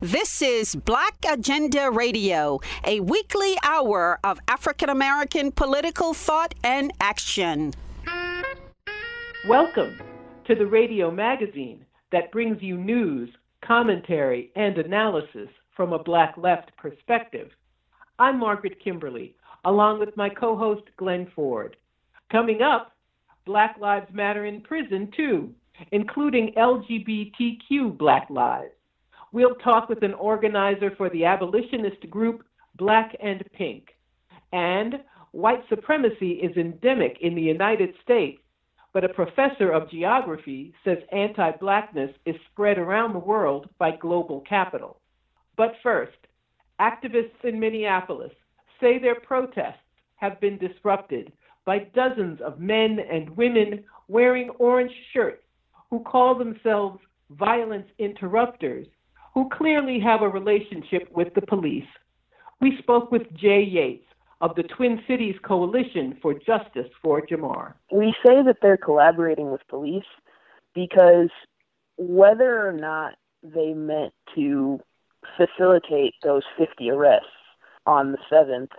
This is Black Agenda Radio, a weekly hour of African American political thought and action. Welcome to the radio magazine that brings you news, commentary, and analysis from a Black left perspective. I'm Margaret Kimberley, along with my co host Glen Ford. Coming up, Black Lives Matter in prison, too, including LGBTQ Black Lives. We'll talk with an organizer for the abolitionist group Black and Pink. And white supremacy is endemic in the United States, but a professor of geography says anti blackness is spread around the world by global capital. But first, activists in Minneapolis say their protests have been disrupted by dozens of men and women wearing orange shirts who call themselves violence interrupters who clearly have a relationship with the police. We spoke with Jae Yates of the Twin Cities Coalition for Justice for Jamar. We say that they're collaborating with police because whether or not they meant to facilitate those 50 arrests on the 7th,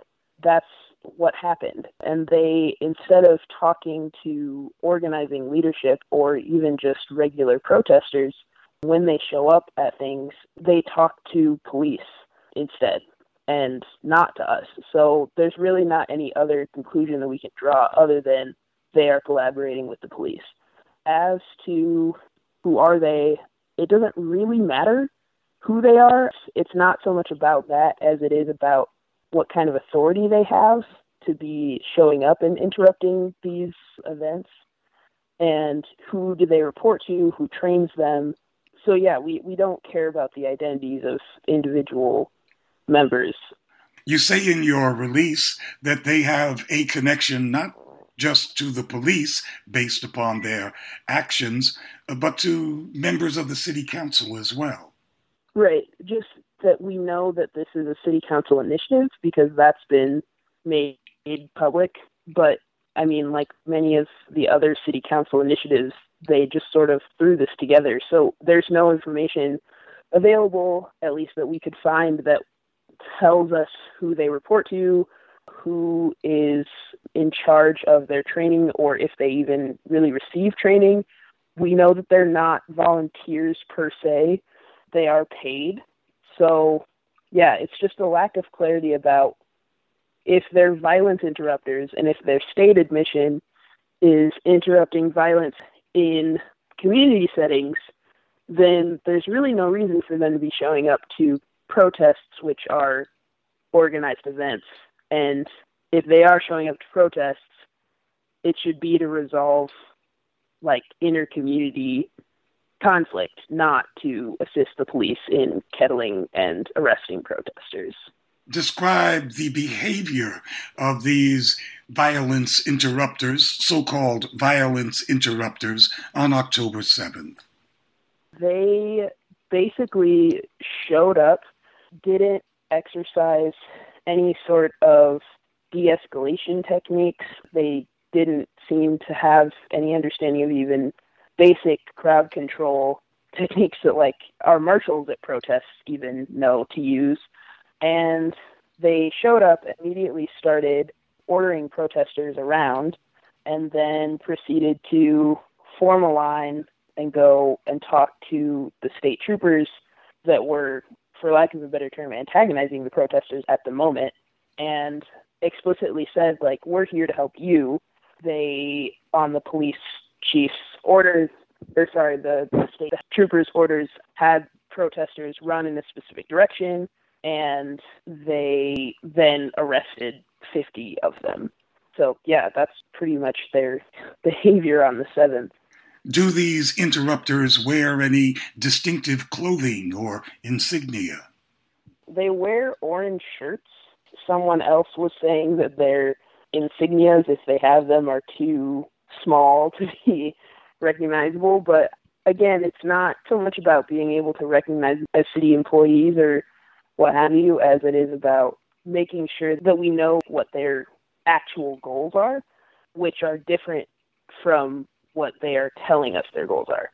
that's what happened. And they, instead of talking to organizing leadership or even just regular protesters, when they show up at things, they talk to police instead and not to us. So there's really not any other conclusion that we can draw other than they are collaborating with the police. As to who are they, it doesn't really matter who they are. It's not so much about that as it is about what kind of authority they have to be showing up and interrupting these events and who do they report to, who trains them, so yeah, we, we don't care about the identities of individual members. You say in your release that they have a connection not just to the police based upon their actions, uh, but to members of the city council as well. Right. Just that we know that this is a city council initiative because that's been made public. But I mean, like many of the other city council initiatives, they just sort of threw this together. So there's no information available, at least that we could find, that tells us who they report to, who is in charge of their training, or if they even really receive training. We know that they're not volunteers per se, they are paid. So, yeah, it's just a lack of clarity about if they're violence interrupters and if their stated mission is interrupting violence in community settings, then there's really no reason for them to be showing up to protests, which are organized events. And if they are showing up to protests, it should be to resolve like inter community conflict, not to assist the police in kettling and arresting protesters describe the behavior of these violence interrupters, so called violence interrupters, on October 7th? They basically showed up, didn't exercise any sort of de escalation techniques. They didn't seem to have any understanding of even basic crowd control techniques that like our marshals at protests even know to use and they showed up immediately started ordering protesters around and then proceeded to form a line and go and talk to the state troopers that were for lack of a better term antagonizing the protesters at the moment and explicitly said like we're here to help you. They on the police chief's orders or sorry the, the state troopers orders had protesters run in a specific direction and they then arrested 50 of them. So, yeah, that's pretty much their behavior on the 7th. Do these interrupters wear any distinctive clothing or insignia? They wear orange shirts. Someone else was saying that their insignias, if they have them, are too small to be recognizable. But again, it's not so much about being able to recognize as city employees or what have you, as it is about making sure that we know what their actual goals are, which are different from what they are telling us their goals are.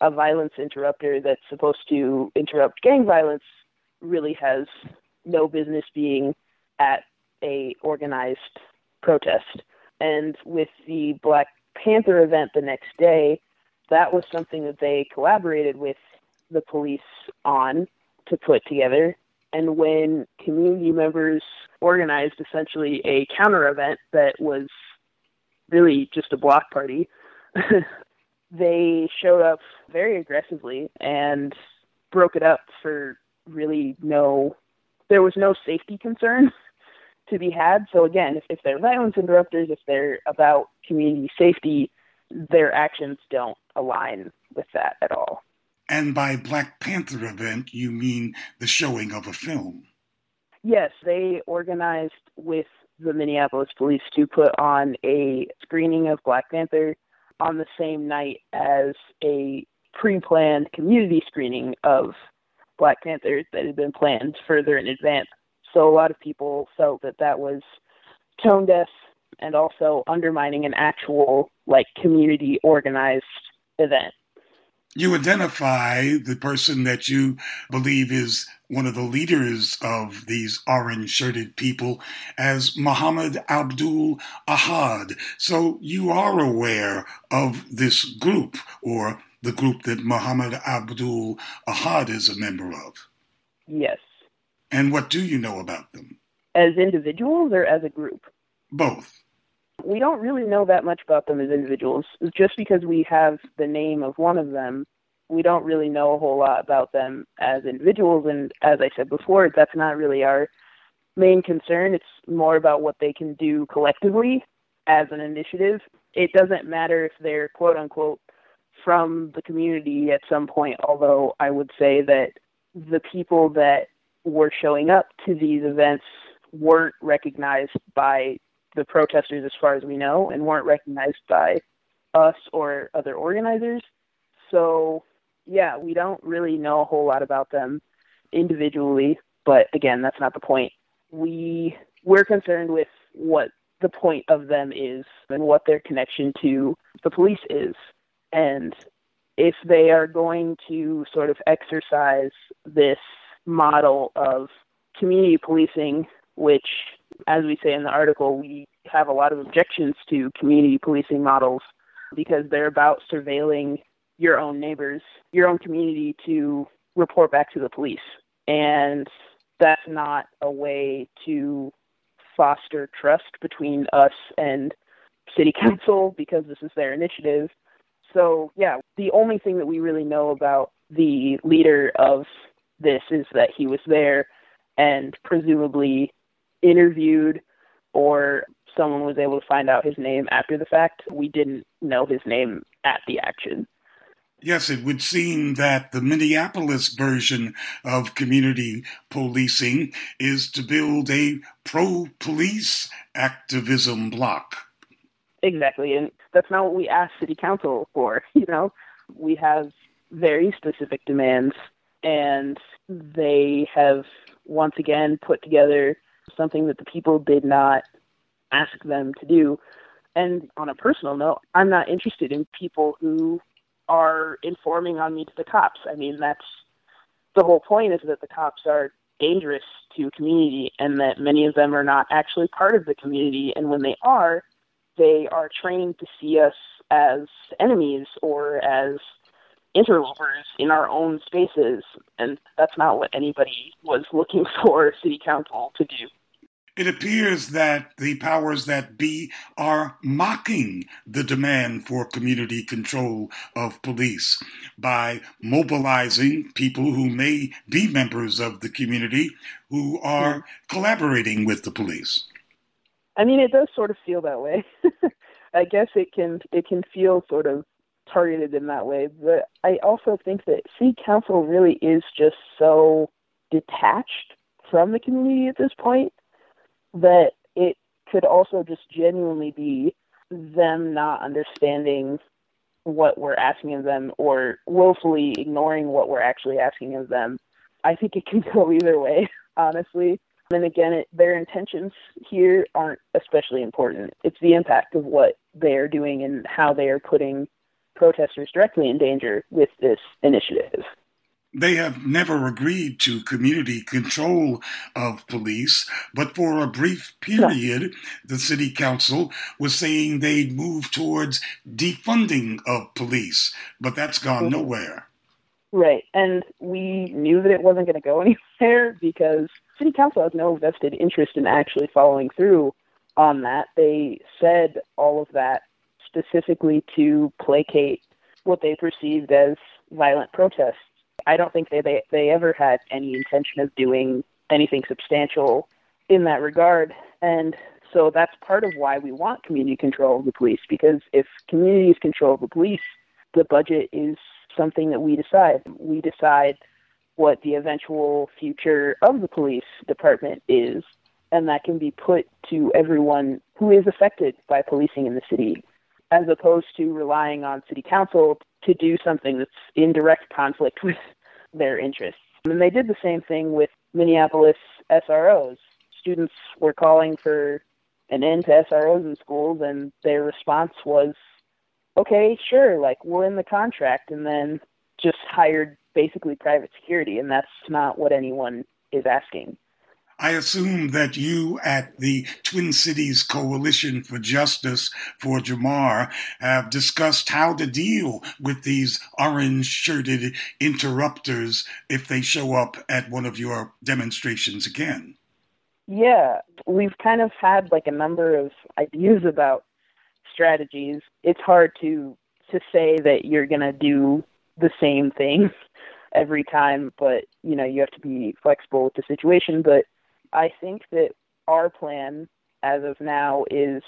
A violence interrupter that's supposed to interrupt gang violence really has no business being at a organized protest. And with the Black Panther event the next day, that was something that they collaborated with the police on to put together. And when community members organized essentially a counter event that was really just a block party, they showed up very aggressively and broke it up for really no, there was no safety concern to be had. So again, if, if they're violence interrupters, if they're about community safety, their actions don't align with that at all. And by Black Panther event, you mean the showing of a film? Yes, they organized with the Minneapolis police to put on a screening of Black Panther on the same night as a pre planned community screening of Black Panther that had been planned further in advance. So a lot of people felt that that was tone deaf and also undermining an actual like community organized event. You identify the person that you believe is one of the leaders of these orange shirted people as Muhammad Abdul Ahad. So you are aware of this group or the group that Muhammad Abdul Ahad is a member of. Yes. And what do you know about them? As individuals or as a group? Both. We don't really know that much about them as individuals. Just because we have the name of one of them, we don't really know a whole lot about them as individuals. And as I said before, that's not really our main concern. It's more about what they can do collectively as an initiative. It doesn't matter if they're quote unquote from the community at some point, although I would say that the people that were showing up to these events weren't recognized by the protesters, as far as we know, and weren't recognized by us or other organizers. So, yeah, we don't really know a whole lot about them individually, but again, that's not the point. We we're concerned with what the point of them is and what their connection to the police is. And if they are going to sort of exercise this model of community policing, which, as we say in the article, we have a lot of objections to community policing models because they're about surveilling your own neighbors, your own community to report back to the police. And that's not a way to foster trust between us and city council because this is their initiative. So, yeah, the only thing that we really know about the leader of this is that he was there and presumably interviewed or someone was able to find out his name after the fact. We didn't know his name at the action. Yes, it would seem that the Minneapolis version of community policing is to build a pro police activism block. Exactly. And that's not what we asked City Council for. You know, we have very specific demands and they have once again put together something that the people did not ask them to do. And on a personal note, I'm not interested in people who are informing on me to the cops. I mean, that's the whole point is that the cops are dangerous to community and that many of them are not actually part of the community. And when they are, they are trained to see us as enemies or as interlopers in our own spaces, and that's not what anybody was looking for city council to do. It appears that the powers that be are mocking the demand for community control of police by mobilizing people who may be members of the community who are collaborating with the police. I mean, it does sort of feel that way. I guess it can it can feel sort of targeted in that way. But I also think that city council really is just so detached from the community at this point that it could also just genuinely be them not understanding what we're asking of them or willfully ignoring what we're actually asking of them. I think it can go either way, honestly. And again, it, their intentions here aren't especially important. It's the impact of what they are doing and how they are putting protesters directly in danger with this initiative. They have never agreed to community control of police, but for a brief period, the city council was saying they'd move towards defunding of police, but that's gone mm-hmm. nowhere. Right, and we knew that it wasn't going to go anywhere because city council has no vested interest in actually following through on that. They said all of that specifically to placate what they perceived as violent protests I don't think they, they they ever had any intention of doing anything substantial in that regard. And so that's part of why we want community control of the police, because if communities control the police, the budget is something that we decide. We decide what the eventual future of the police department is, and that can be put to everyone who is affected by policing in the city, as opposed to relying on city council to do something that's in direct conflict with their interests. And they did the same thing with Minneapolis SROs. Students were calling for an end to SROs in schools, and their response was, okay, sure, like we're in the contract, and then just hired basically private security, and that's not what anyone is asking. I assume that you at the Twin Cities Coalition for Justice for Jamar have discussed how to deal with these orange shirted interrupters if they show up at one of your demonstrations again. Yeah, we've kind of had like a number of ideas about strategies. It's hard to to say that you're going to do the same thing every time, but you know, you have to be flexible with the situation, but I think that our plan as of now is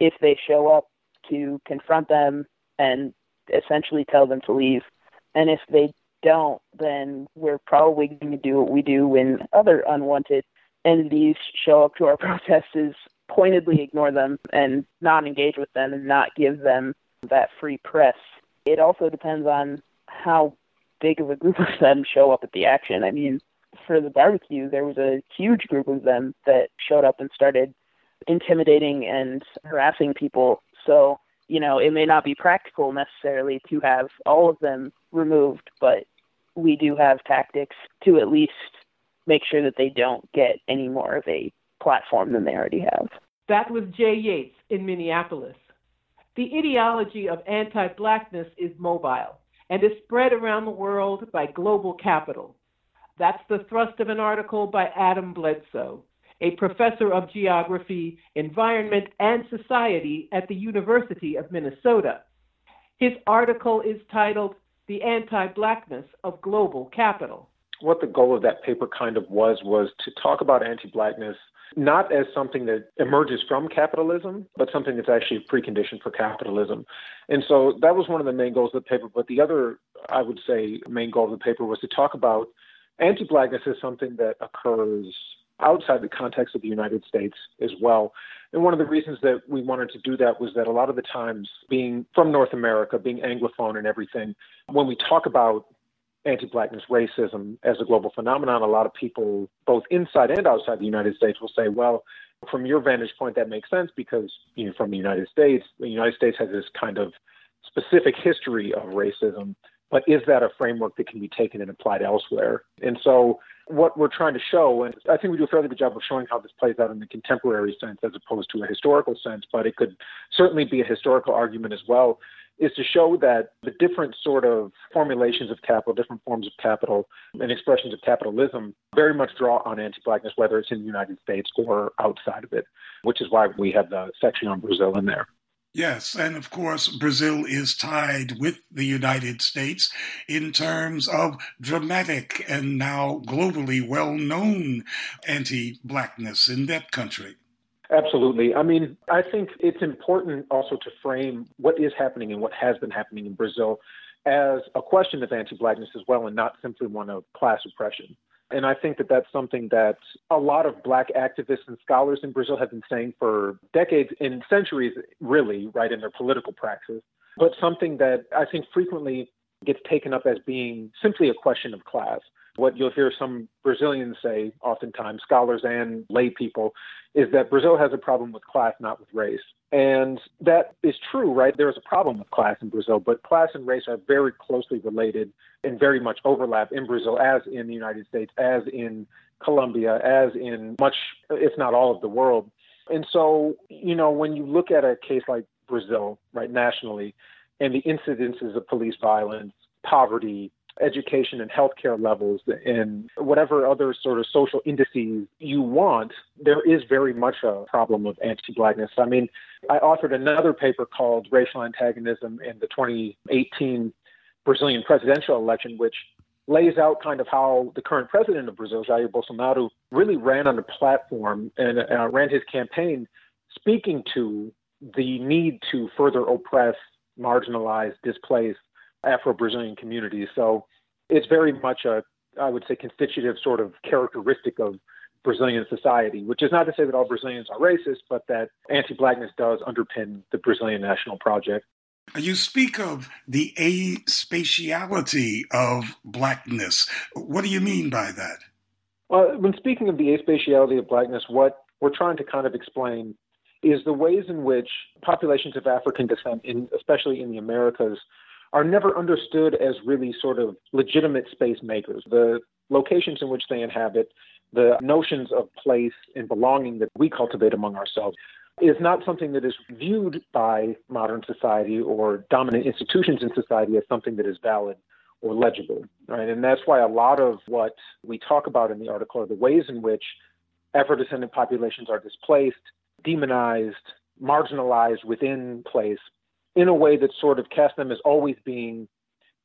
if they show up to confront them and essentially tell them to leave. And if they don't, then we're probably going to do what we do when other unwanted entities show up to our protests is pointedly ignore them and not engage with them and not give them that free press. It also depends on how big of a group of them show up at the action. I mean, for the barbecue, there was a huge group of them that showed up and started intimidating and harassing people. So, you know, it may not be practical necessarily to have all of them removed, but we do have tactics to at least make sure that they don't get any more of a platform than they already have. That was Jae Yates in Minneapolis. The ideology of anti blackness is mobile and is spread around the world by global capital. That's the thrust of an article by Adam Bledsoe, a professor of geography, environment, and society at the University of Minnesota. His article is titled The Anti Blackness of Global Capital. What the goal of that paper kind of was was to talk about anti blackness not as something that emerges from capitalism, but something that's actually a precondition for capitalism. And so that was one of the main goals of the paper. But the other, I would say, main goal of the paper was to talk about Anti blackness is something that occurs outside the context of the United States as well. And one of the reasons that we wanted to do that was that a lot of the times, being from North America, being Anglophone and everything, when we talk about anti blackness racism as a global phenomenon, a lot of people, both inside and outside the United States, will say, well, from your vantage point, that makes sense because you know, from the United States, the United States has this kind of specific history of racism but is that a framework that can be taken and applied elsewhere? And so, what we're trying to show, and I think we do a fairly good job of showing how this plays out in the contemporary sense as opposed to a historical sense, but it could certainly be a historical argument as well, is to show that the different sort of formulations of capital, different forms of capital, and expressions of capitalism very much draw on anti blackness, whether it's in the United States or outside of it, which is why we have the section on Brazil in there. Yes, and of course, Brazil is tied with the United States in terms of dramatic and now globally well known anti blackness in that country. Absolutely. I mean, I think it's important also to frame what is happening and what has been happening in Brazil as a question of anti blackness as well, and not simply one of class oppression. And I think that that's something that a lot of black activists and scholars in Brazil have been saying for decades and centuries, really, right, in their political praxis. But something that I think frequently gets taken up as being simply a question of class. What you'll hear some Brazilians say, oftentimes, scholars and lay people, is that Brazil has a problem with class, not with race. And that is true, right? There is a problem with class in Brazil, but class and race are very closely related and very much overlap in Brazil, as in the United States, as in Colombia, as in much, if not all of the world. And so, you know, when you look at a case like Brazil, right, nationally, and the incidences of police violence, poverty, education and healthcare levels and whatever other sort of social indices you want, there is very much a problem of anti blackness. I mean, I authored another paper called Racial Antagonism in the 2018 Brazilian presidential election, which lays out kind of how the current president of Brazil, Jair Bolsonaro, really ran on a platform and uh, ran his campaign speaking to the need to further oppress, marginalize, displace Afro Brazilian communities. So it's very much a, I would say, constitutive sort of characteristic of Brazilian society, which is not to say that all Brazilians are racist, but that anti blackness does underpin the Brazilian national project. You speak of the aspatiality of blackness. What do you mean by that? Well, when speaking of the aspatiality of blackness, what we're trying to kind of explain is the ways in which populations of African descent, in, especially in the Americas, are never understood as really sort of legitimate space makers. The locations in which they inhabit, the notions of place and belonging that we cultivate among ourselves is not something that is viewed by modern society or dominant institutions in society as something that is valid or legible, right? And that's why a lot of what we talk about in the article are the ways in which Afro-descendant populations are displaced, demonized, marginalized within place in a way that sort of casts them as always being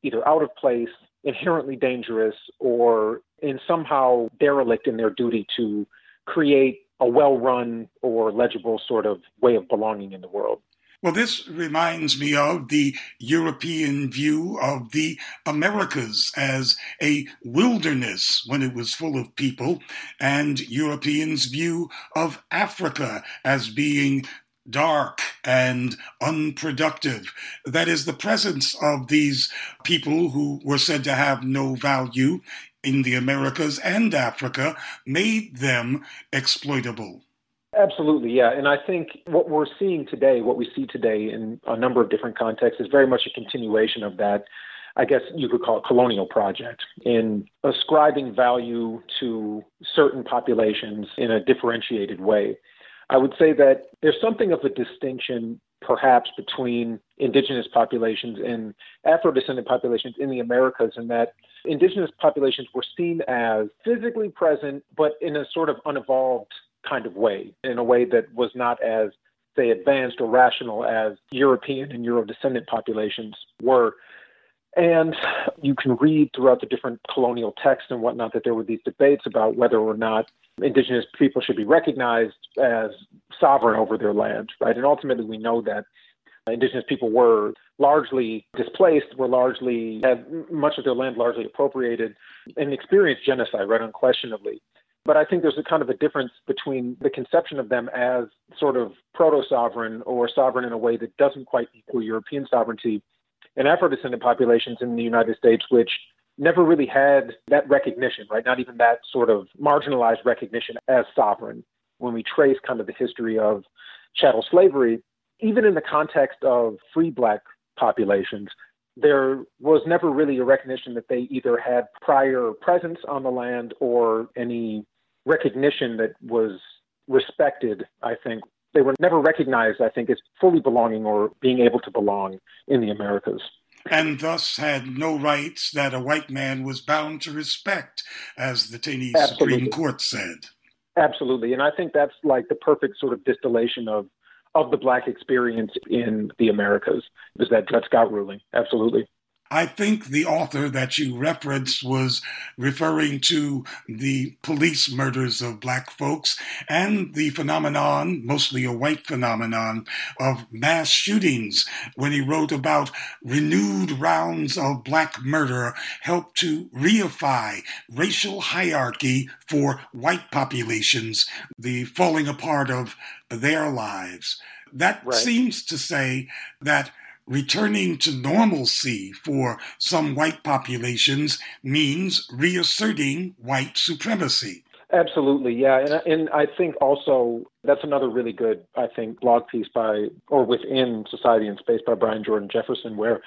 either out of place, inherently dangerous, or in somehow derelict in their duty to create a well run or legible sort of way of belonging in the world. Well, this reminds me of the European view of the Americas as a wilderness when it was full of people, and Europeans' view of Africa as being dark and unproductive. That is, the presence of these people who were said to have no value in the Americas and Africa made them exploitable. Absolutely, yeah. And I think what we're seeing today, what we see today in a number of different contexts, is very much a continuation of that. I guess you could call it colonial project in ascribing value to certain populations in a differentiated way. I would say that there's something of a distinction perhaps between indigenous populations and Afro descendant populations in the Americas, in that indigenous populations were seen as physically present, but in a sort of unevolved kind of way, in a way that was not as, say, advanced or rational as European and Euro descendant populations were. And you can read throughout the different colonial texts and whatnot that there were these debates about whether or not indigenous people should be recognized as sovereign over their land, right? And ultimately, we know that indigenous people were largely displaced, were largely had much of their land largely appropriated, and experienced genocide, right? Unquestionably. But I think there's a kind of a difference between the conception of them as sort of proto sovereign or sovereign in a way that doesn't quite equal European sovereignty and Afro descendant populations in the United States, which never really had that recognition, right? Not even that sort of marginalized recognition as sovereign. When we trace kind of the history of chattel slavery, even in the context of free black populations, there was never really a recognition that they either had prior presence on the land or any recognition that was respected, I think. They were never recognized, I think, as fully belonging or being able to belong in the Americas. And thus had no rights that a white man was bound to respect, as the Taney Supreme Court said. Absolutely. And I think that's like the perfect sort of distillation of of the black experience in the Americas is that Dred Scott ruling. Absolutely. I think the author that you referenced was referring to the police murders of black folks and the phenomenon, mostly a white phenomenon, of mass shootings when he wrote about renewed rounds of black murder helped to reify racial hierarchy for white populations, the falling apart of their lives. That right. seems to say that returning to normalcy for some white populations means reasserting white supremacy. Absolutely, yeah, and and I think also that's another really good, I think, blog piece by or within Society and Space by Brian Jordan Jefferson, where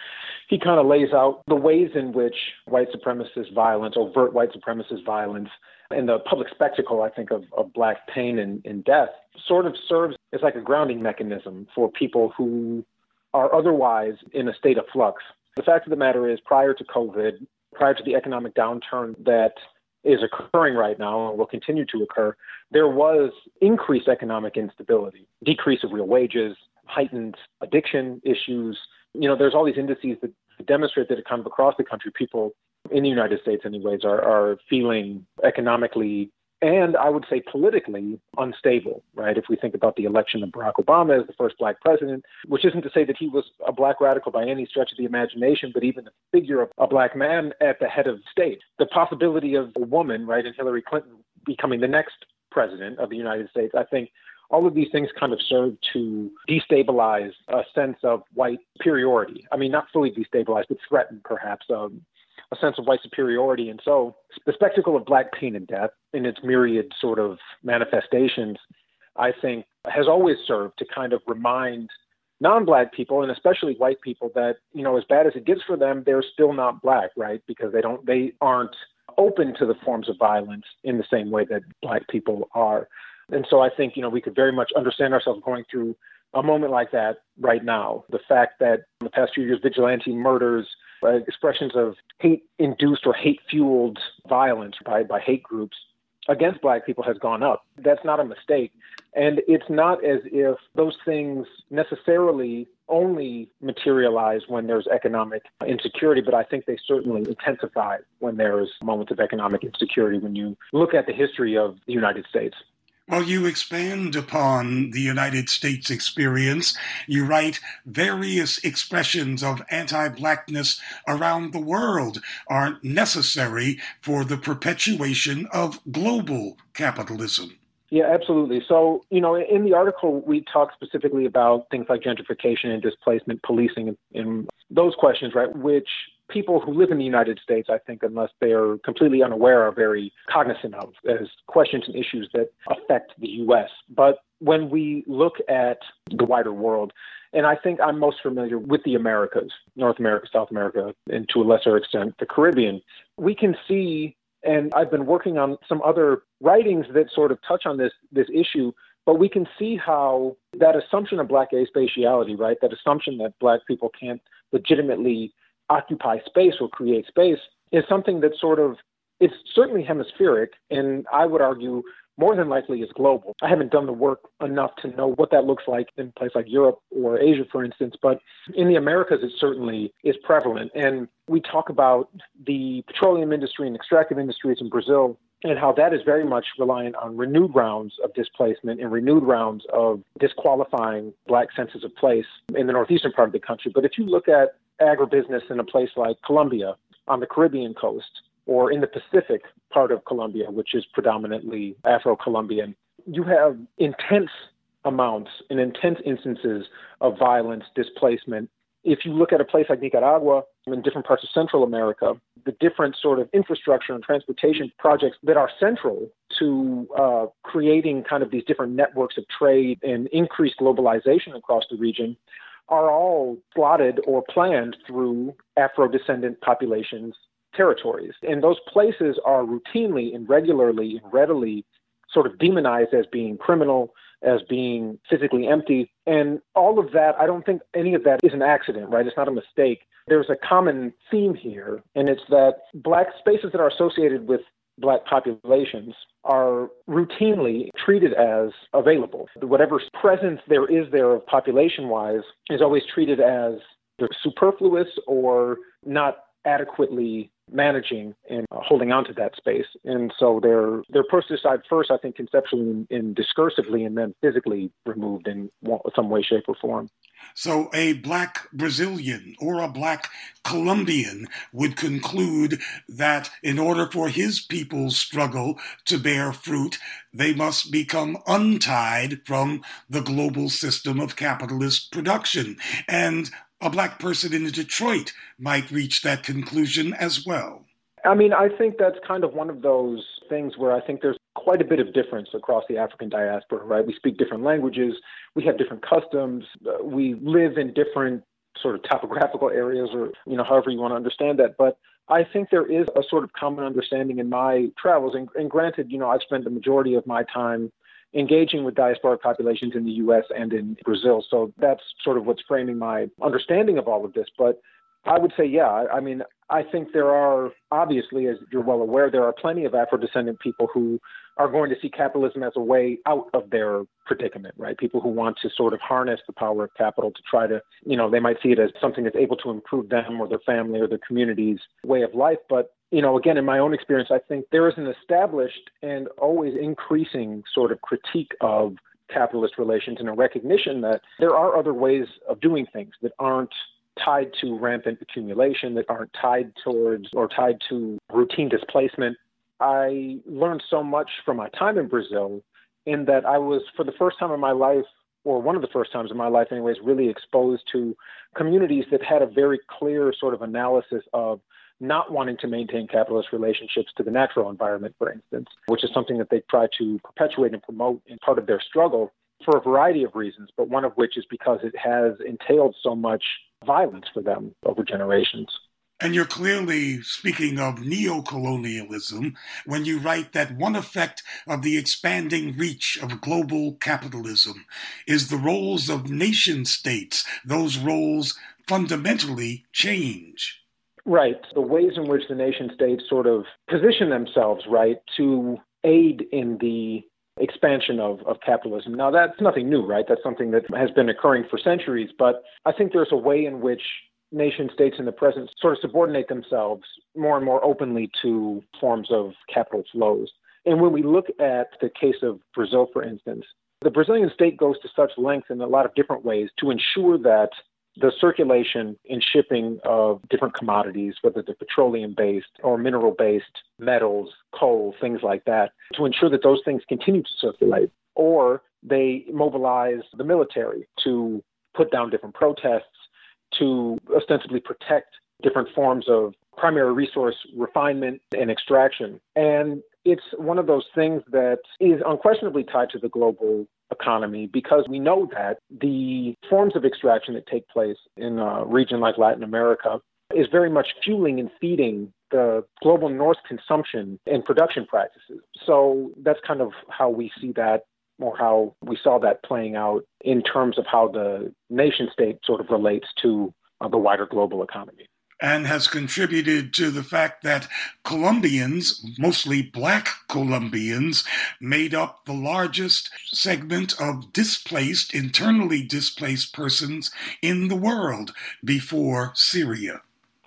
he kind of lays out the ways in which white supremacist violence, overt white supremacist violence, and the public spectacle, I think, of, of black pain and, and death, sort of serves as like a grounding mechanism for people who are otherwise in a state of flux. The fact of the matter is, prior to COVID, prior to the economic downturn that is occurring right now and will continue to occur, there was increased economic instability, decrease of real wages, heightened addiction issues. You know, there's all these indices that demonstrate that kind of across the country, people in the United States, anyways, are, are feeling economically and I would say politically unstable, right? If we think about the election of Barack Obama as the first black president, which isn't to say that he was a black radical by any stretch of the imagination, but even the figure of a black man at the head of state, the possibility of a woman, right, and Hillary Clinton becoming the next president of the United States, I think all of these things kind of serve to destabilize a sense of white superiority. I mean, not fully destabilize, but threaten perhaps um, a sense of white superiority. And so the spectacle of black pain and death in its myriad sort of manifestations, I think, has always served to kind of remind non-black people and especially white people that you know as bad as it gets for them they're still not black right because they don't they aren't open to the forms of violence in the same way that black people are and so i think you know we could very much understand ourselves going through a moment like that right now the fact that in the past few years vigilante murders uh, expressions of hate induced or hate fueled violence by, by hate groups against black people has gone up. That's not a mistake. And it's not as if those things necessarily only materialize when there's economic insecurity, but I think they certainly intensify when there's moments of economic insecurity when you look at the history of the United States. Well, you expand upon the United States experience. You write various expressions of anti blackness around the world are necessary for the perpetuation of global capitalism. Yeah, absolutely. So, you know, in the article, we talk specifically about things like gentrification and displacement, policing, and those questions, right, which people who live in the United States, I think, unless they are completely unaware, are very cognizant of as questions and issues that affect the U.S. But when we look at the wider world, and I think I'm most familiar with the Americas, North America, South America, and to a lesser extent, the Caribbean, we can see, and I've been working on some other writings that sort of touch on this, this issue, but we can see how that assumption of black aspatiality, right, that assumption that black people can't legitimately occupy space or create space is something that sort of it's certainly hemispheric and I would argue more than likely is global. I haven't done the work enough to know what that looks like in a place like Europe or Asia, for instance, but in the Americas, it certainly is prevalent. And we talk about the petroleum industry and extractive industries in Brazil and how that is very much reliant on renewed rounds of displacement and renewed rounds of disqualifying black senses of place in the northeastern part of the country. But if you look at agribusiness in a place like Colombia on the Caribbean coast or in the Pacific part of Colombia, which is predominantly Afro Colombian, you have intense amounts and intense instances of violence, displacement. If you look at a place like Nicaragua in different parts of Central America, the different sort of infrastructure and transportation projects that are central to uh, creating kind of these different networks of trade and increased globalization across the region are all plotted or planned through Afro descendant populations' territories. And those places are routinely and regularly and readily sort of demonized as being criminal, as being physically empty. And all of that, I don't think any of that is an accident, right? It's not a mistake. There's a common theme here, and it's that black spaces that are associated with black populations are routinely treated as available. Whatever presence there is there of population wise is always treated as superfluous or not adequately managing and holding on to that space. And so they're they're pushed aside first, I think, conceptually and discursively, and then physically removed in some way, shape, or form. So a black Brazilian or a black Colombian would conclude that in order for his people's struggle to bear fruit, they must become untied from the global system of capitalist production. And a black person in Detroit might reach that conclusion as well. I mean, I think that's kind of one of those things where I think there's quite a bit of difference across the African diaspora, right? We speak different languages, we have different customs, uh, we live in different sort of topographical areas, or, you know, however you want to understand that. But I think there is a sort of common understanding in my travels. And, and granted, you know, I've spent the majority of my time engaging with diasporic populations in the US and in Brazil. So that's sort of what's framing my understanding of all of this. But I would say, yeah, I mean, I think there are, obviously, as you're well aware, there are plenty of Afro descendant people who are going to see capitalism as a way out of their predicament, right? People who want to sort of harness the power of capital to try to, you know, they might see it as something that's able to improve them or their family or their community's way of life. But, you know, again, in my own experience, I think there is an established and always increasing sort of critique of capitalist relations and a recognition that there are other ways of doing things that aren't tied to rampant accumulation, that aren't tied towards or tied to routine displacement. I learned so much from my time in Brazil in that I was, for the first time in my life, or one of the first times in my life, anyways, really exposed to communities that had a very clear sort of analysis of not wanting to maintain capitalist relationships to the natural environment, for instance, which is something that they try to perpetuate and promote in part of their struggle for a variety of reasons, but one of which is because it has entailed so much violence for them over generations. And you're clearly speaking of neocolonialism when you write that one effect of the expanding reach of global capitalism is the roles of nation states. Those roles fundamentally change. Right. The ways in which the nation states sort of position themselves, right, to aid in the expansion of, of capitalism. Now, that's nothing new, right? That's something that has been occurring for centuries. But I think there's a way in which nation states in the present sort of subordinate themselves more and more openly to forms of capital flows. And when we look at the case of Brazil, for instance, the Brazilian state goes to such length in a lot of different ways to ensure that the circulation and shipping of different commodities, whether they're petroleum based or mineral based, metals, coal, things like that, to ensure that those things continue to circulate. Or they mobilize the military to put down different protests, to ostensibly protect different forms of primary resource refinement and extraction. And it's one of those things that is unquestionably tied to the global economy because we know that the forms of extraction that take place in a region like Latin America is very much fueling and feeding the global north consumption and production practices. So that's kind of how we see that or how we saw that playing out in terms of how the nation state sort of relates to uh, the wider global economy and has contributed to the fact that Colombians, mostly black Colombians, made up the largest segment of displaced, internally displaced persons in the world before Syria.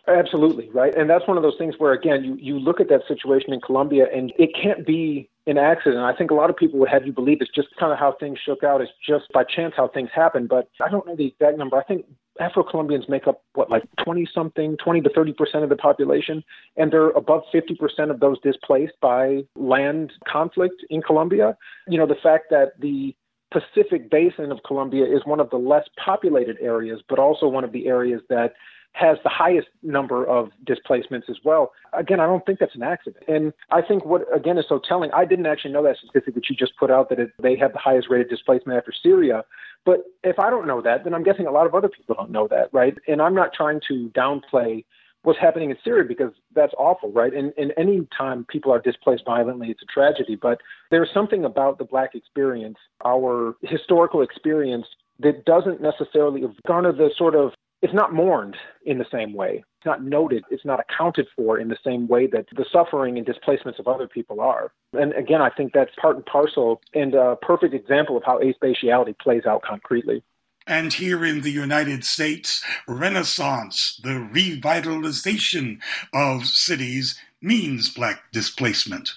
Absolutely, right. And that's one of those things where, again, you, you look at that situation in Colombia and it can't be an accident. I think a lot of people would have you believe it's just kind of how things shook out. It's just by chance how things happen. But I don't know the exact number. I think Afro Colombians make up what, like 20 something, 20 to 30 percent of the population, and they're above 50 percent of those displaced by land conflict in Colombia. You know, the fact that the Pacific basin of Colombia is one of the less populated areas, but also one of the areas that has the highest number of displacements as well. Again, I don't think that's an accident. And I think what, again, is so telling, I didn't actually know that statistic that you just put out that it, they have the highest rate of displacement after Syria. But if I don't know that, then I'm guessing a lot of other people don't know that, right? And I'm not trying to downplay what's happening in Syria because that's awful, right? And, and any time people are displaced violently, it's a tragedy. But there's something about the Black experience, our historical experience, that doesn't necessarily garner the sort of it's not mourned in the same way. It's not noted. It's not accounted for in the same way that the suffering and displacements of other people are. And again, I think that's part and parcel and a perfect example of how aspatiality plays out concretely. And here in the United States, Renaissance, the revitalization of cities, means black displacement.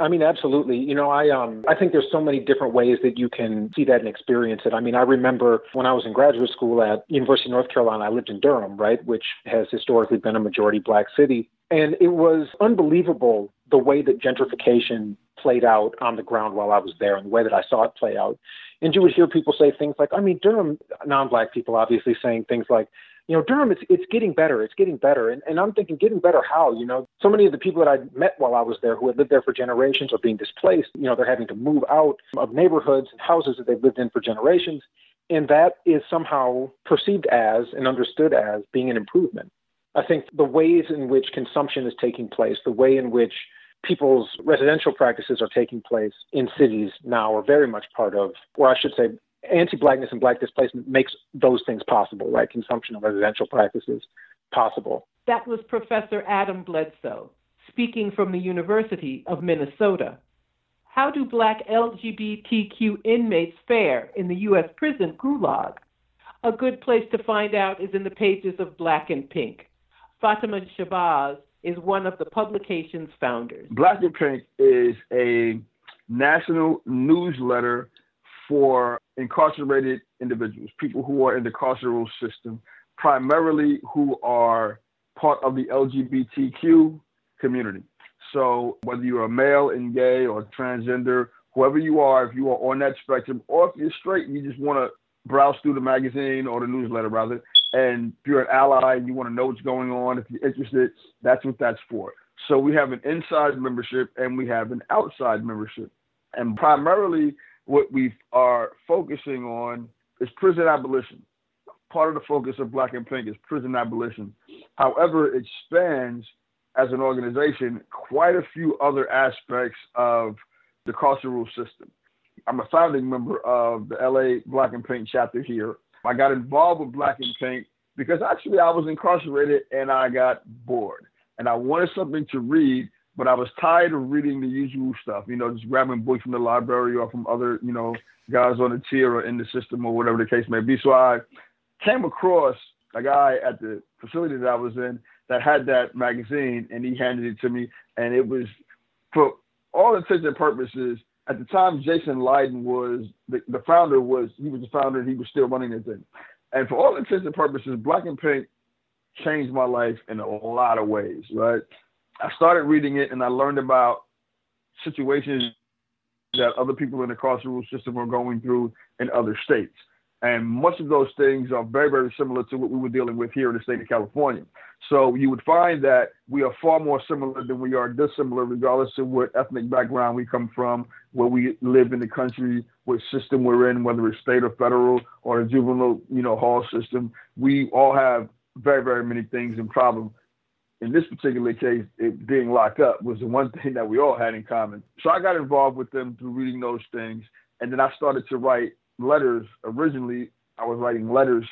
I mean, absolutely. You know, I um, I think there's so many different ways that you can see that and experience it. I mean, I remember when I was in graduate school at University of North Carolina, I lived in Durham, right, which has historically been a majority black city, and it was unbelievable the way that gentrification played out on the ground while I was there, and the way that I saw it play out. And you would hear people say things like, I mean, Durham non-black people obviously saying things like, you know, Durham, it's it's getting better. It's getting better, and and I'm thinking, getting better how? You know, so many of the people that I met while I was there, who had lived there for generations, are being displaced. You know, they're having to move out of neighborhoods and houses that they've lived in for generations, and that is somehow perceived as and understood as being an improvement. I think the ways in which consumption is taking place, the way in which people's residential practices are taking place in cities now are very much part of, or I should say, anti-blackness and black displacement makes those things possible, right? Consumption of residential practices possible. That was Professor Adam Bledsoe speaking from the University of Minnesota. How do black LGBTQ inmates fare in the U.S. prison gulag? A good place to find out is in the pages of Black and Pink. Fatima Shabazz is one of the publication's founders. Black and Pink is a national newsletter for incarcerated individuals, people who are in the carceral system, primarily who are part of the LGBTQ community. So whether you're a male and gay or transgender, whoever you are, if you are on that spectrum, or if you're straight and you just want to browse through the magazine or the newsletter rather, and if you're an ally and you want to know what's going on, if you're interested, that's what that's for. So we have an inside membership and we have an outside membership. And primarily what we are focusing on is prison abolition. Part of the focus of Black and Pink is prison abolition. However, it spans as an organization quite a few other aspects of the carceral system. I'm a founding member of the LA Black and Pink chapter here. I got involved with Black and Pink because actually I was incarcerated and I got bored and I wanted something to read, but I was tired of reading the usual stuff, you know, just grabbing books from the library or from other, you know, guys on the tier or in the system or whatever the case may be. So I came across a guy at the facility that I was in that had that magazine and he handed it to me and it was for all intents and purposes at the time Jason Lydon was the, the founder was he was the founder and he was still running the thing. And for all intents and purposes, Black and Pink changed my life in a lot of ways, right? I started reading it and I learned about situations that other people in the carceral system were going through in other states. And much of those things are very, very similar to what we were dealing with here in the state of California. So you would find that we are far more similar than we are dissimilar, regardless of what ethnic background we come from, where we live in the country, what system we're in, whether it's state or federal or a juvenile, you know, hall system. We all have very, very many things in problem. In this particular case, it being locked up was the one thing that we all had in common. So I got involved with them through reading those things. And then I started to write letters. Originally, I was writing letters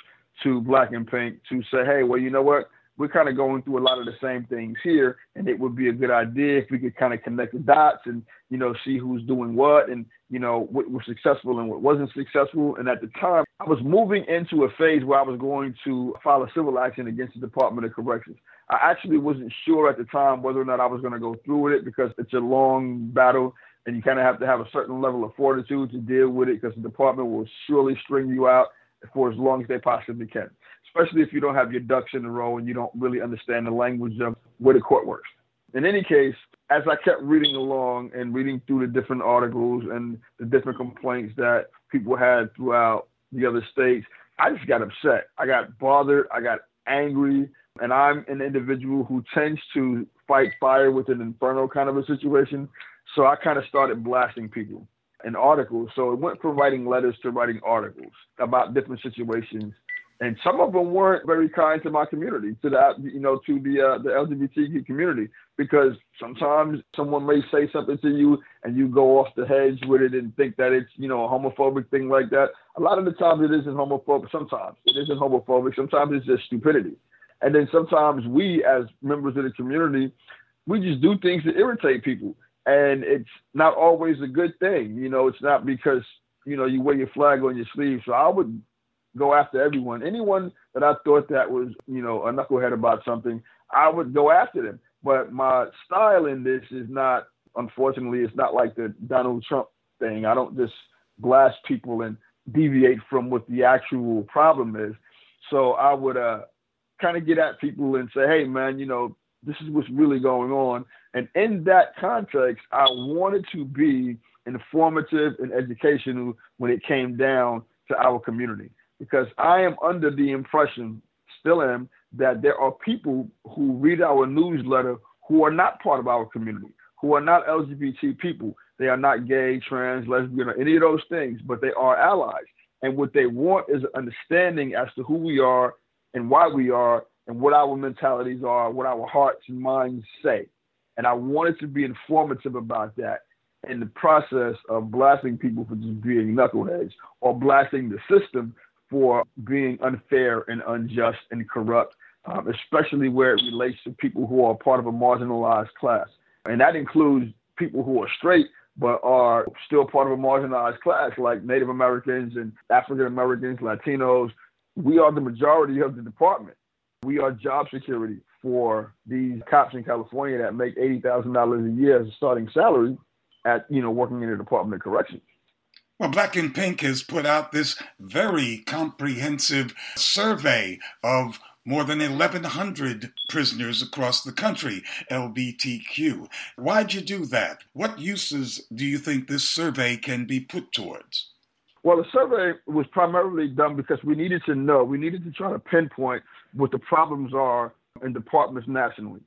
to Black and Pink to say, hey, well, you know what? We're kind of going through a lot of the same things here, and it would be a good idea if we could kind of connect the dots and, you know, see who's doing what and, you know, what was successful and what wasn't successful. And at the time, I was moving into a phase where I was going to file a civil action against the Department of Corrections. I actually wasn't sure at the time whether or not I was going to go through with it because it's a long battle and you kind of have to have a certain level of fortitude to deal with it because the department will surely string you out for as long as they possibly can, especially if you don't have your ducks in a row and you don't really understand the language of where the court works. In any case, as I kept reading along and reading through the different articles and the different complaints that people had throughout the other states, I just got upset. I got bothered. I got angry. And I'm an individual who tends to fight fire with an inferno kind of a situation. So I kind of started blasting people in articles. So it went from writing letters to writing articles about different situations. And some of them weren't very kind to my community, to the you know to the uh, the LGBTQ community, because sometimes someone may say something to you and you go off the hedge with it and think that it's you know a homophobic thing like that. A lot of the times it isn't homophobic. Sometimes it isn't homophobic. Sometimes it's just stupidity. And then sometimes we, as members of the community, we just do things to irritate people and it's not always a good thing. You know, it's not because you know you wear your flag on your sleeve. So I would go after everyone, anyone that I thought that was you know a knucklehead about something. I would go after them. But my style in this is not, unfortunately, it's not like the Donald Trump thing. I don't just blast people and deviate from what the actual problem is. So I would uh, kind of get at people and say, hey, man, you know, this is what's really going on. And in that context, I wanted to be informative and educational when it came down to our community because I am under the impression still am, that there are people who read our newsletter who are not part of our community, who are not LGBT people. They are not gay, trans, lesbian, or any of those things, but they are allies. And what they want is understanding as to who we are and why we are and what our mentalities are, what our hearts and minds say. And I wanted to be informative about that in the process of blasting people for just being knuckleheads or blasting the system for being unfair and unjust and corrupt, um, especially where it relates to people who are part of a marginalized class. And that includes people who are straight but are still part of a marginalized class like Native Americans and African Americans, Latinos. We are the majority of the department. We are job security for these cops in California that make eighty thousand dollars a year as a starting salary at you know working in the Department of Corrections. Well, Black and Pink has put out this very comprehensive survey of more than 1,100 prisoners across the country, LBTQ. Why'd you do that? What uses do you think this survey can be put towards? Well, the survey was primarily done because we needed to know, we needed to try to pinpoint what the problems are in departments nationally.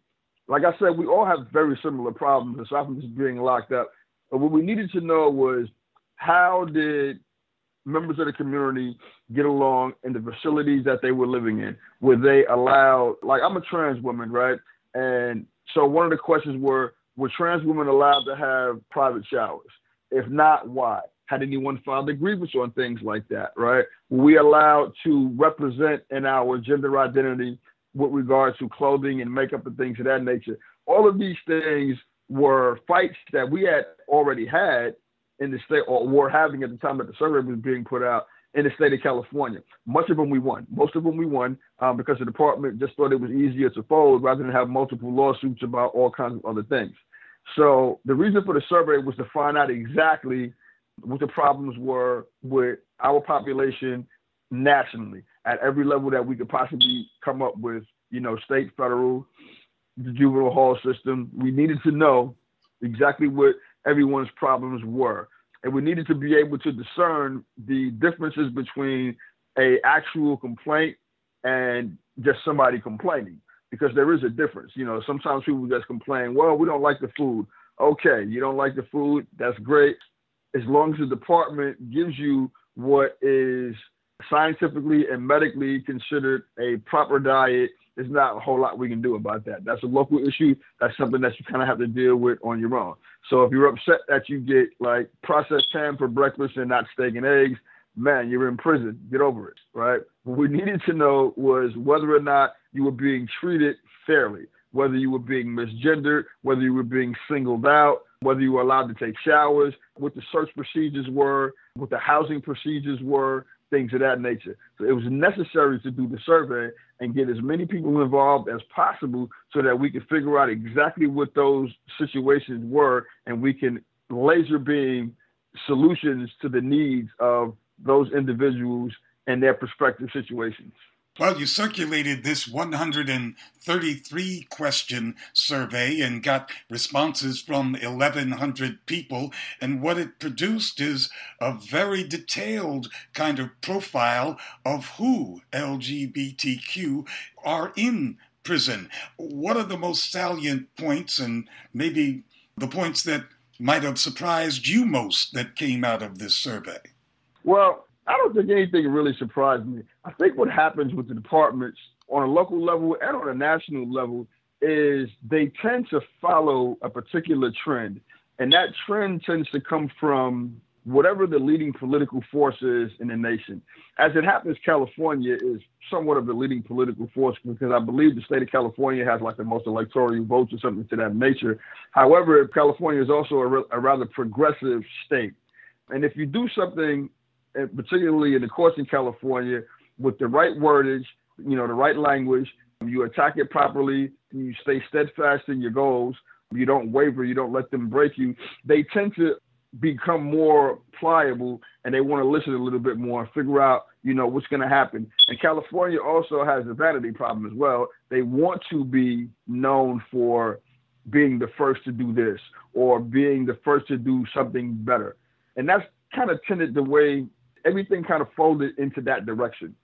Like I said, we all have very similar problems aside from just being locked up. But what we needed to know was how did members of the community get along in the facilities that they were living in? Were they allowed, like I'm a trans woman, right? And so one of the questions were, were trans women allowed to have private showers? If not, why? Had anyone filed a grievance on things like that, right? We allowed to represent in our gender identity with regards to clothing and makeup and things of that nature? All of these things were fights that we had already had in the state or were having at the time that the survey was being put out in the state of California. Much of them we won. Most of them we won um, because the department just thought it was easier to fold rather than have multiple lawsuits about all kinds of other things. So the reason for the survey was to find out exactly what the problems were with our population nationally at every level that we could possibly come up with, you know, state, federal, the juvenile hall system. We needed to know exactly what everyone's problems were. And we needed to be able to discern the differences between a actual complaint and just somebody complaining because there is a difference. You know, sometimes people just complain, well, we don't like the food. Okay, you don't like the food, that's great. As long as the department gives you what is scientifically and medically considered a proper diet there's not a whole lot we can do about that. That's a local issue. That's something that you kind of have to deal with on your own. So if you're upset that you get like processed ham for breakfast and not steak and eggs, man, you're in prison. Get over it, right? What we needed to know was whether or not you were being treated fairly, whether you were being misgendered, whether you were being singled out, whether you were allowed to take showers, what the search procedures were, what the housing procedures were, things of that nature. So it was necessary to do the survey and get as many people involved as possible so that we could figure out exactly what those situations were and we can laser beam solutions to the needs of those individuals and their prospective situations. Well, you circulated this 133 question survey and got responses from 1,100 people. And what it produced is a very detailed kind of profile of who LGBTQ are in prison. What are the most salient points and maybe the points that might have surprised you most that came out of this survey? Well, I don't think anything really surprised me. I think what happens with the departments on a local level and on a national level is they tend to follow a particular trend. And that trend tends to come from whatever the leading political force is in the nation. As it happens, California is somewhat of the leading political force because I believe the state of California has like the most electoral votes or something to that nature. However, California is also a, a rather progressive state. And if you do something particularly in the courts in California, with the right wordage, you know, the right language, you attack it properly, you stay steadfast in your goals, you don't waver, you don't let them break you, they tend to become more pliable and they want to listen a little bit more and figure out, you know, what's going to happen. And California also has a vanity problem as well. They want to be known for being the first to do this or being the first to do something better. And that's kind of tended the way everything kind of folded into that direction.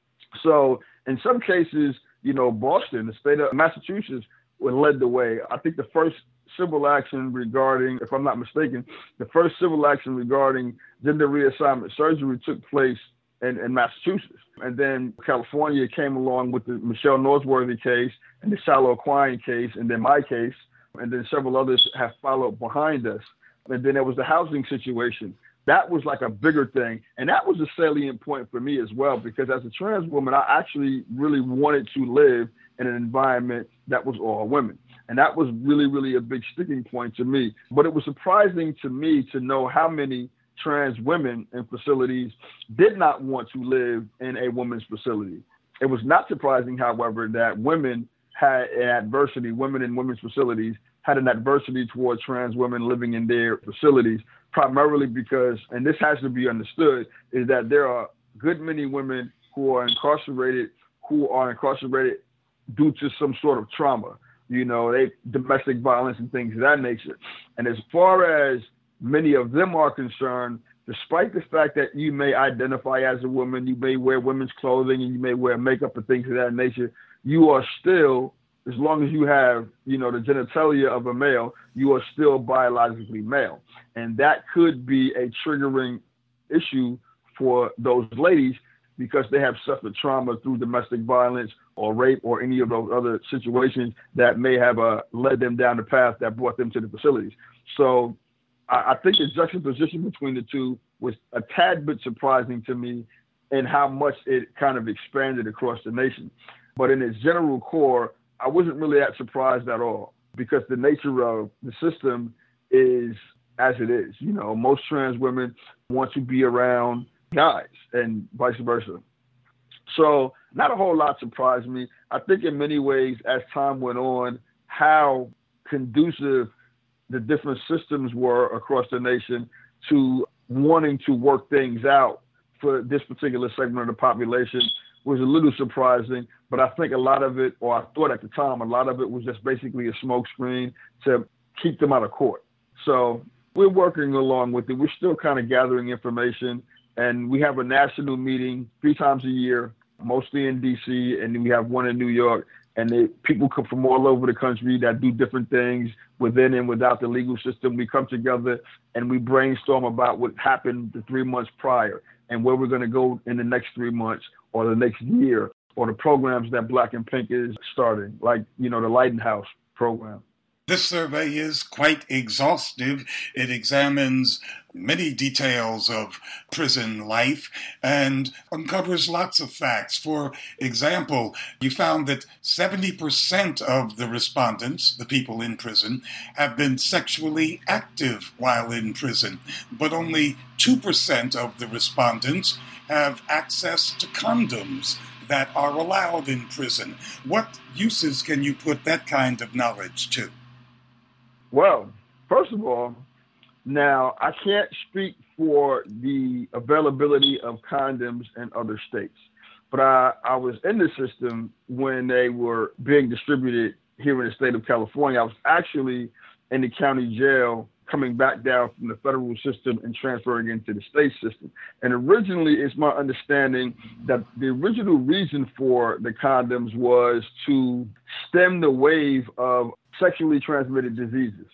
So in some cases, you know, Boston, the state of Massachusetts, led the way. I think the first civil action regarding, if I'm not mistaken, the first civil action regarding gender reassignment surgery took place in, in Massachusetts. And then California came along with the Michelle Norsworthy case and the Shiloh Quine case, and then my case, and then several others have followed behind us. And then there was the housing situation. That was like a bigger thing. And that was a salient point for me as well, because as a trans woman, I actually really wanted to live in an environment that was all women. And that was really, really a big sticking point to me. But it was surprising to me to know how many trans women in facilities did not want to live in a women's facility. It was not surprising, however, that women had adversity, women in women's facilities had an adversity towards trans women living in their facilities, primarily because, and this has to be understood, is that there are good many women who are incarcerated who are incarcerated due to some sort of trauma, you know, they domestic violence and things of that nature. And as far as many of them are concerned, despite the fact that you may identify as a woman, you may wear women's clothing and you may wear makeup and things of that nature, you are still, as long as you have, you know, the genitalia of a male, you are still biologically male. And that could be a triggering issue for those ladies because they have suffered trauma through domestic violence or rape or any of those other situations that may have uh, led them down the path that brought them to the facilities. So I, I think the juxtaposition between the two was a tad bit surprising to me and how much it kind of expanded across the nation. But in its general core, I wasn't really that surprised at all because the nature of the system is as it is. You know, most trans women want to be around guys and vice versa. So, not a whole lot surprised me. I think in many ways, as time went on, how conducive the different systems were across the nation to wanting to work things out for this particular segment of the population was a little surprising. But I think a lot of it, or I thought at the time, a lot of it was just basically a smokescreen to keep them out of court. So we're working along with it. We're still kind of gathering information, and we have a national meeting three times a year, mostly in D.C., and we have one in New York and they, people come from all over the country that do different things within and without the legal system. We come together and we brainstorm about what happened the three months prior and where we're going to go in the next three months or the next year or the programs that Black and Pink is starting, like you know the Lighthouse program. This survey is quite exhaustive. It examines many details of prison life and uncovers lots of facts. For example, you found that 70% of the respondents, the people in prison, have been sexually active while in prison, but only 2% of the respondents have access to condoms that are allowed in prison. What uses can you put that kind of knowledge to? Well, first of all, now I can't speak for the availability of condoms in other states, but I, I was in the system when they were being distributed here in the state of California. I was actually in the county jail coming back down from the federal system and transferring into the state system. And originally, it's my understanding that the original reason for the condoms was to stem the wave of sexually transmitted diseases.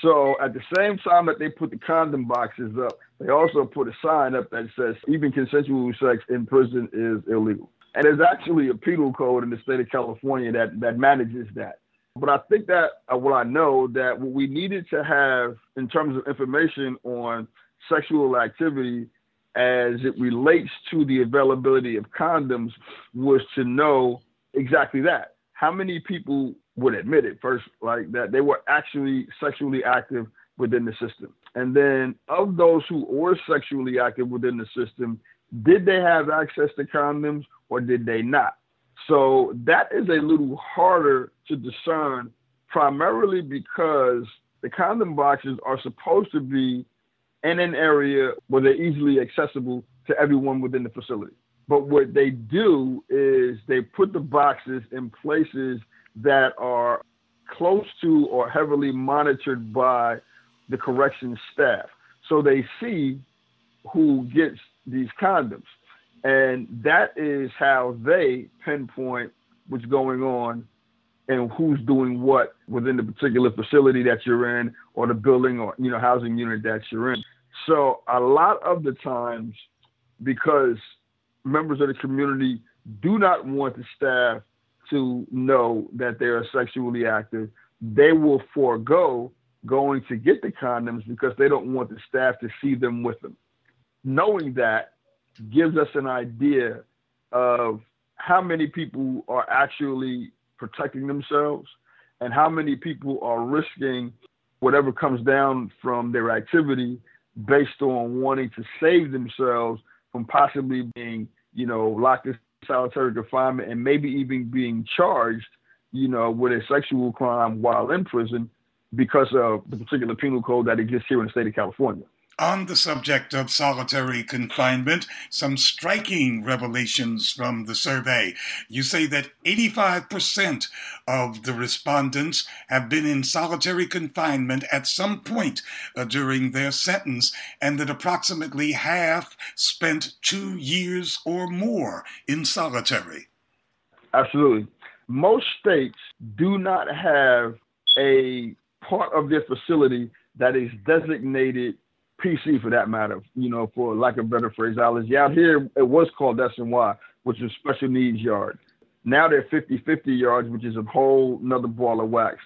So at the same time that they put the condom boxes up, they also put a sign up that says even consensual sex in prison is illegal. And there's actually a penal code in the state of California that, that manages that. But I think that, uh, well, I know that what we needed to have in terms of information on sexual activity as it relates to the availability of condoms was to know exactly that. How many people would admit it first, like that they were actually sexually active within the system. And then of those who were sexually active within the system, did they have access to condoms or did they not? So that is a little harder to discern, primarily because the condom boxes are supposed to be in an area where they're easily accessible to everyone within the facility. But what they do is they put the boxes in places that are close to or heavily monitored by the corrections staff. So they see who gets these condoms. And that is how they pinpoint what's going on and who's doing what within the particular facility that you're in or the building or you know housing unit that you're in. So a lot of the times because members of the community do not want the staff to know that they are sexually active, they will forego going to get the condoms because they don't want the staff to see them with them. Knowing that gives us an idea of how many people are actually protecting themselves and how many people are risking whatever comes down from their activity based on wanting to save themselves from possibly being, you know, locked in solitary confinement and maybe even being charged, you know, with a sexual crime while in prison because of the particular penal code that exists here in the state of California. On the subject of solitary confinement, some striking revelations from the survey. You say that 85% of the respondents have been in solitary confinement at some point uh, during their sentence, and that approximately half spent two years or more in solitary. Absolutely. Most states do not have a part of their facility that is designated PC for that matter, you know, for lack of better phraseology. Out here, it was called SNY, which is special needs yard. Now they're 50 50 yards, which is a whole another ball of wax.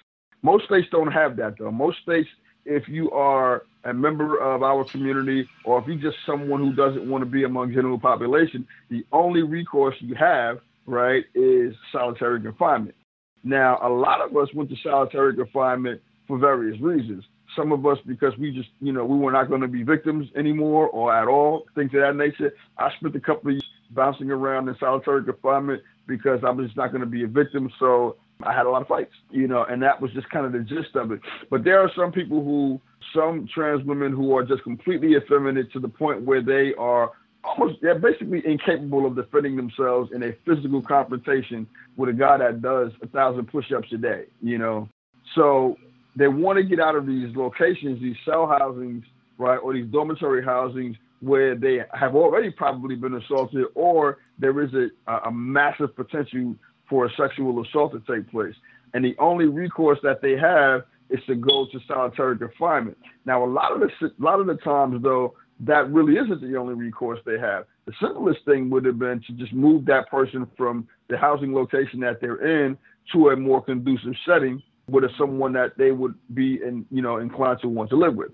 Most states don't have that, though. Most states, if you are a member of our community or if you're just someone who doesn't want to be among general population, the only recourse you have, right, is solitary confinement. Now, a lot of us went to solitary confinement for various reasons. Some of us because we just, you know, we were not going to be victims anymore or at all, things of that nature. I spent a couple of years bouncing around in solitary confinement because I was just not going to be a victim. So I had a lot of fights, you know, and that was just kind of the gist of it. But there are some people who, some trans women who are just completely effeminate to the point where they are almost, they're basically incapable of defending themselves in a physical confrontation with a guy that does a thousand push ups a day, you know. So they want to get out of these locations, these cell housings, right, or these dormitory housings where they have already probably been assaulted, or there is a, a massive potential for a sexual assault to take place. And the only recourse that they have is to go to solitary confinement. Now, a lot of the a lot of the times, though, that really isn't the only recourse they have. The simplest thing would have been to just move that person from the housing location that they're in to a more conducive setting with a, someone that they would be in, you know, inclined to want to live with.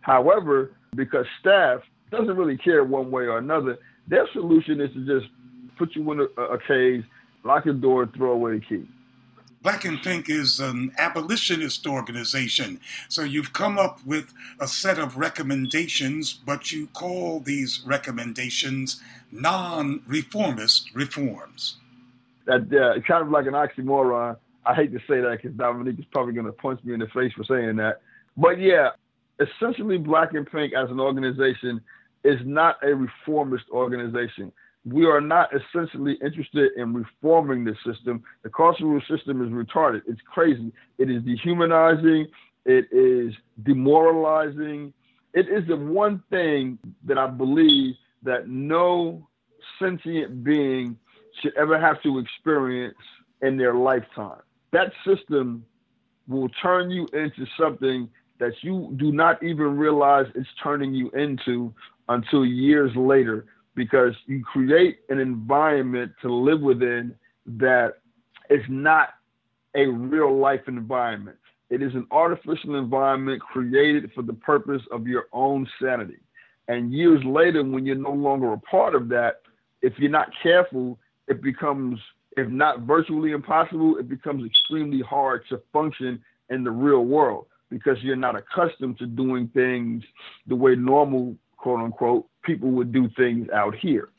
However, because staff doesn't really care one way or another, their solution is to just put you in a, a cage, lock the door, throw away the key. Black and Pink is an abolitionist organization. So you've come up with a set of recommendations, but you call these recommendations non reformist reforms. That uh, kind of like an oxymoron. I hate to say that because Dominique is probably going to punch me in the face for saying that. But yeah, essentially, Black and Pink as an organization is not a reformist organization. We are not essentially interested in reforming the system. The carceral system is retarded. It's crazy. It is dehumanizing. It is demoralizing. It is the one thing that I believe that no sentient being should ever have to experience in their lifetime that system will turn you into something that you do not even realize it's turning you into until years later because you create an environment to live within that is not a real life environment. It is an artificial environment created for the purpose of your own sanity. And years later, when you're no longer a part of that, if you're not careful, it becomes if not virtually impossible, it becomes extremely hard to function in the real world because you're not accustomed to doing things the way normal, quote unquote, people would do things out here.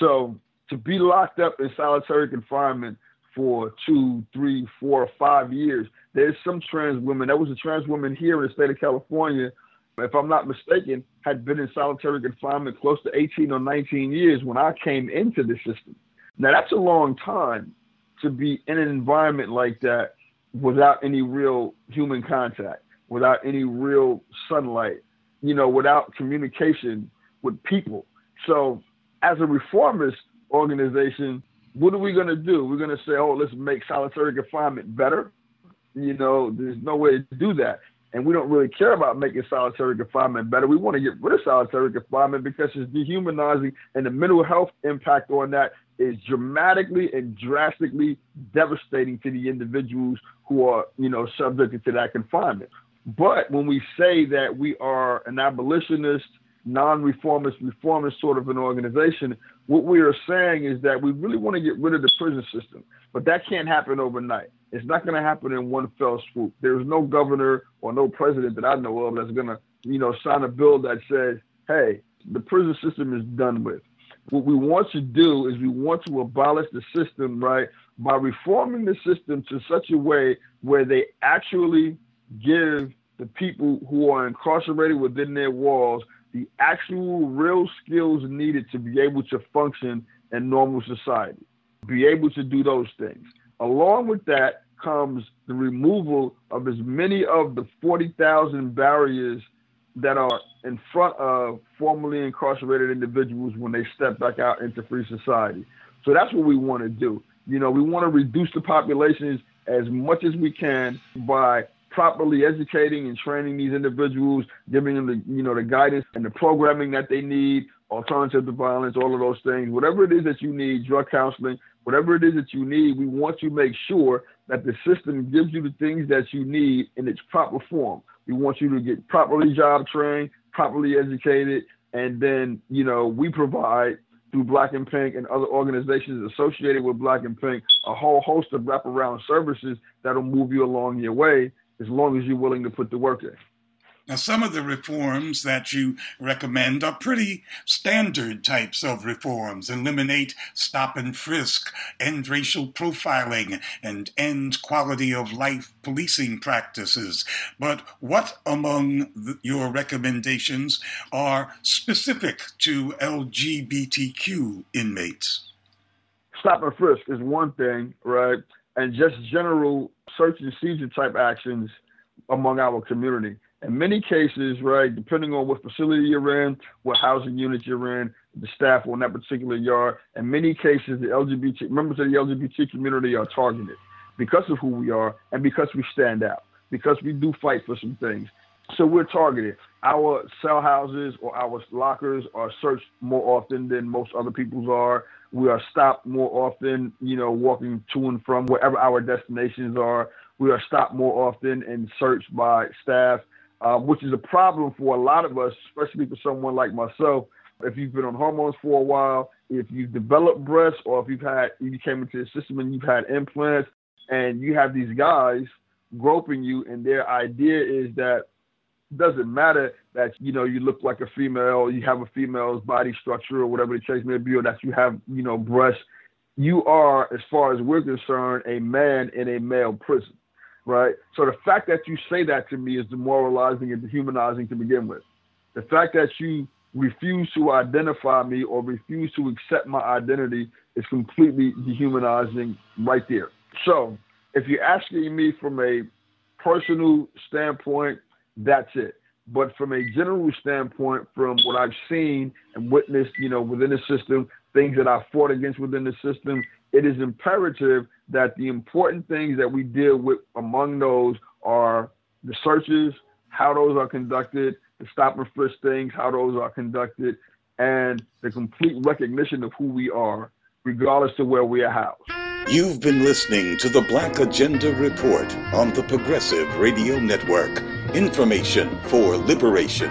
So to be locked up in solitary confinement for two, three, four, five years, there's some trans women. There was a trans woman here in the state of California, if I'm not mistaken, had been in solitary confinement close to 18 or 19 years when I came into the system. Now that's a long time to be in an environment like that without any real human contact, without any real sunlight, you know, without communication with people. So as a reformist organization, what are we going to do? We're going to say, oh, let's make solitary confinement better. You know, there's no way to do that. And we don't really care about making solitary confinement better. We want to get rid of solitary confinement because it's dehumanizing and the mental health impact on that is dramatically and drastically devastating to the individuals who are, you know, subjected to that confinement. But when we say that we are an abolitionist, non-reformist, reformist sort of an organization, what we are saying is that we really want to get rid of the prison system. But that can't happen overnight. It's not going to happen in one fell swoop. There's no governor or no president that I know of that's going to, you know, sign a bill that says, hey, the prison system is done with. What we want to do is we want to abolish the system, right, by reforming the system to such a way where they actually give the people who are incarcerated within their walls the actual real skills needed to be able to function in normal society, be able to do those things. Along with that comes the removal of as many of the 40,000 barriers that are in front of formerly incarcerated individuals when they step back out into free society. So that's what we want to do. You know, we want to reduce the populations as much as we can by properly educating and training these individuals, giving them the you know the guidance and the programming that they need, alternative to violence, all of those things. Whatever it is that you need, drug counseling, whatever it is that you need, we want to make sure that the system gives you the things that you need in its proper form. We want you to get properly job trained, properly educated, and then you know we provide through Black and Pink and other organizations associated with Black and Pink a whole host of wraparound services that'll move you along your way as long as you're willing to put the work in. Now, some of the reforms that you recommend are pretty standard types of reforms eliminate stop and frisk, end racial profiling, and end quality of life policing practices. But what among the, your recommendations are specific to LGBTQ inmates? Stop and frisk is one thing, right? And just general search and seizure type actions among our community in many cases, right, depending on what facility you're in, what housing unit you're in, the staff on that particular yard, in many cases, the LGBT members of the LGBT community are targeted because of who we are and because we stand out, because we do fight for some things. So we're targeted. Our cell houses or our lockers are searched more often than most other people's are. We are stopped more often, you know, walking to and from wherever our destinations are. We are stopped more often and searched by staff um, which is a problem for a lot of us, especially for someone like myself. If you've been on hormones for a while, if you've developed breasts, or if you've had you came into the system and you've had implants, and you have these guys groping you, and their idea is that it doesn't matter that you know you look like a female, you have a female's body structure, or whatever the case may be, or that you have you know breasts. You are, as far as we're concerned, a man in a male prison right? So the fact that you say that to me is demoralizing and dehumanizing to begin with. The fact that you refuse to identify me or refuse to accept my identity is completely dehumanizing right there. So if you're asking me from a personal standpoint, that's it. But from a general standpoint, from what I've seen and witnessed, you know, within the system, things that I fought against within the system, it is imperative that the important things that we deal with among those are the searches, how those are conducted, the stop and frisk things, how those are conducted, and the complete recognition of who we are, regardless of where we are housed. You've been listening to the Black Agenda Report on the Progressive Radio Network. Information for liberation.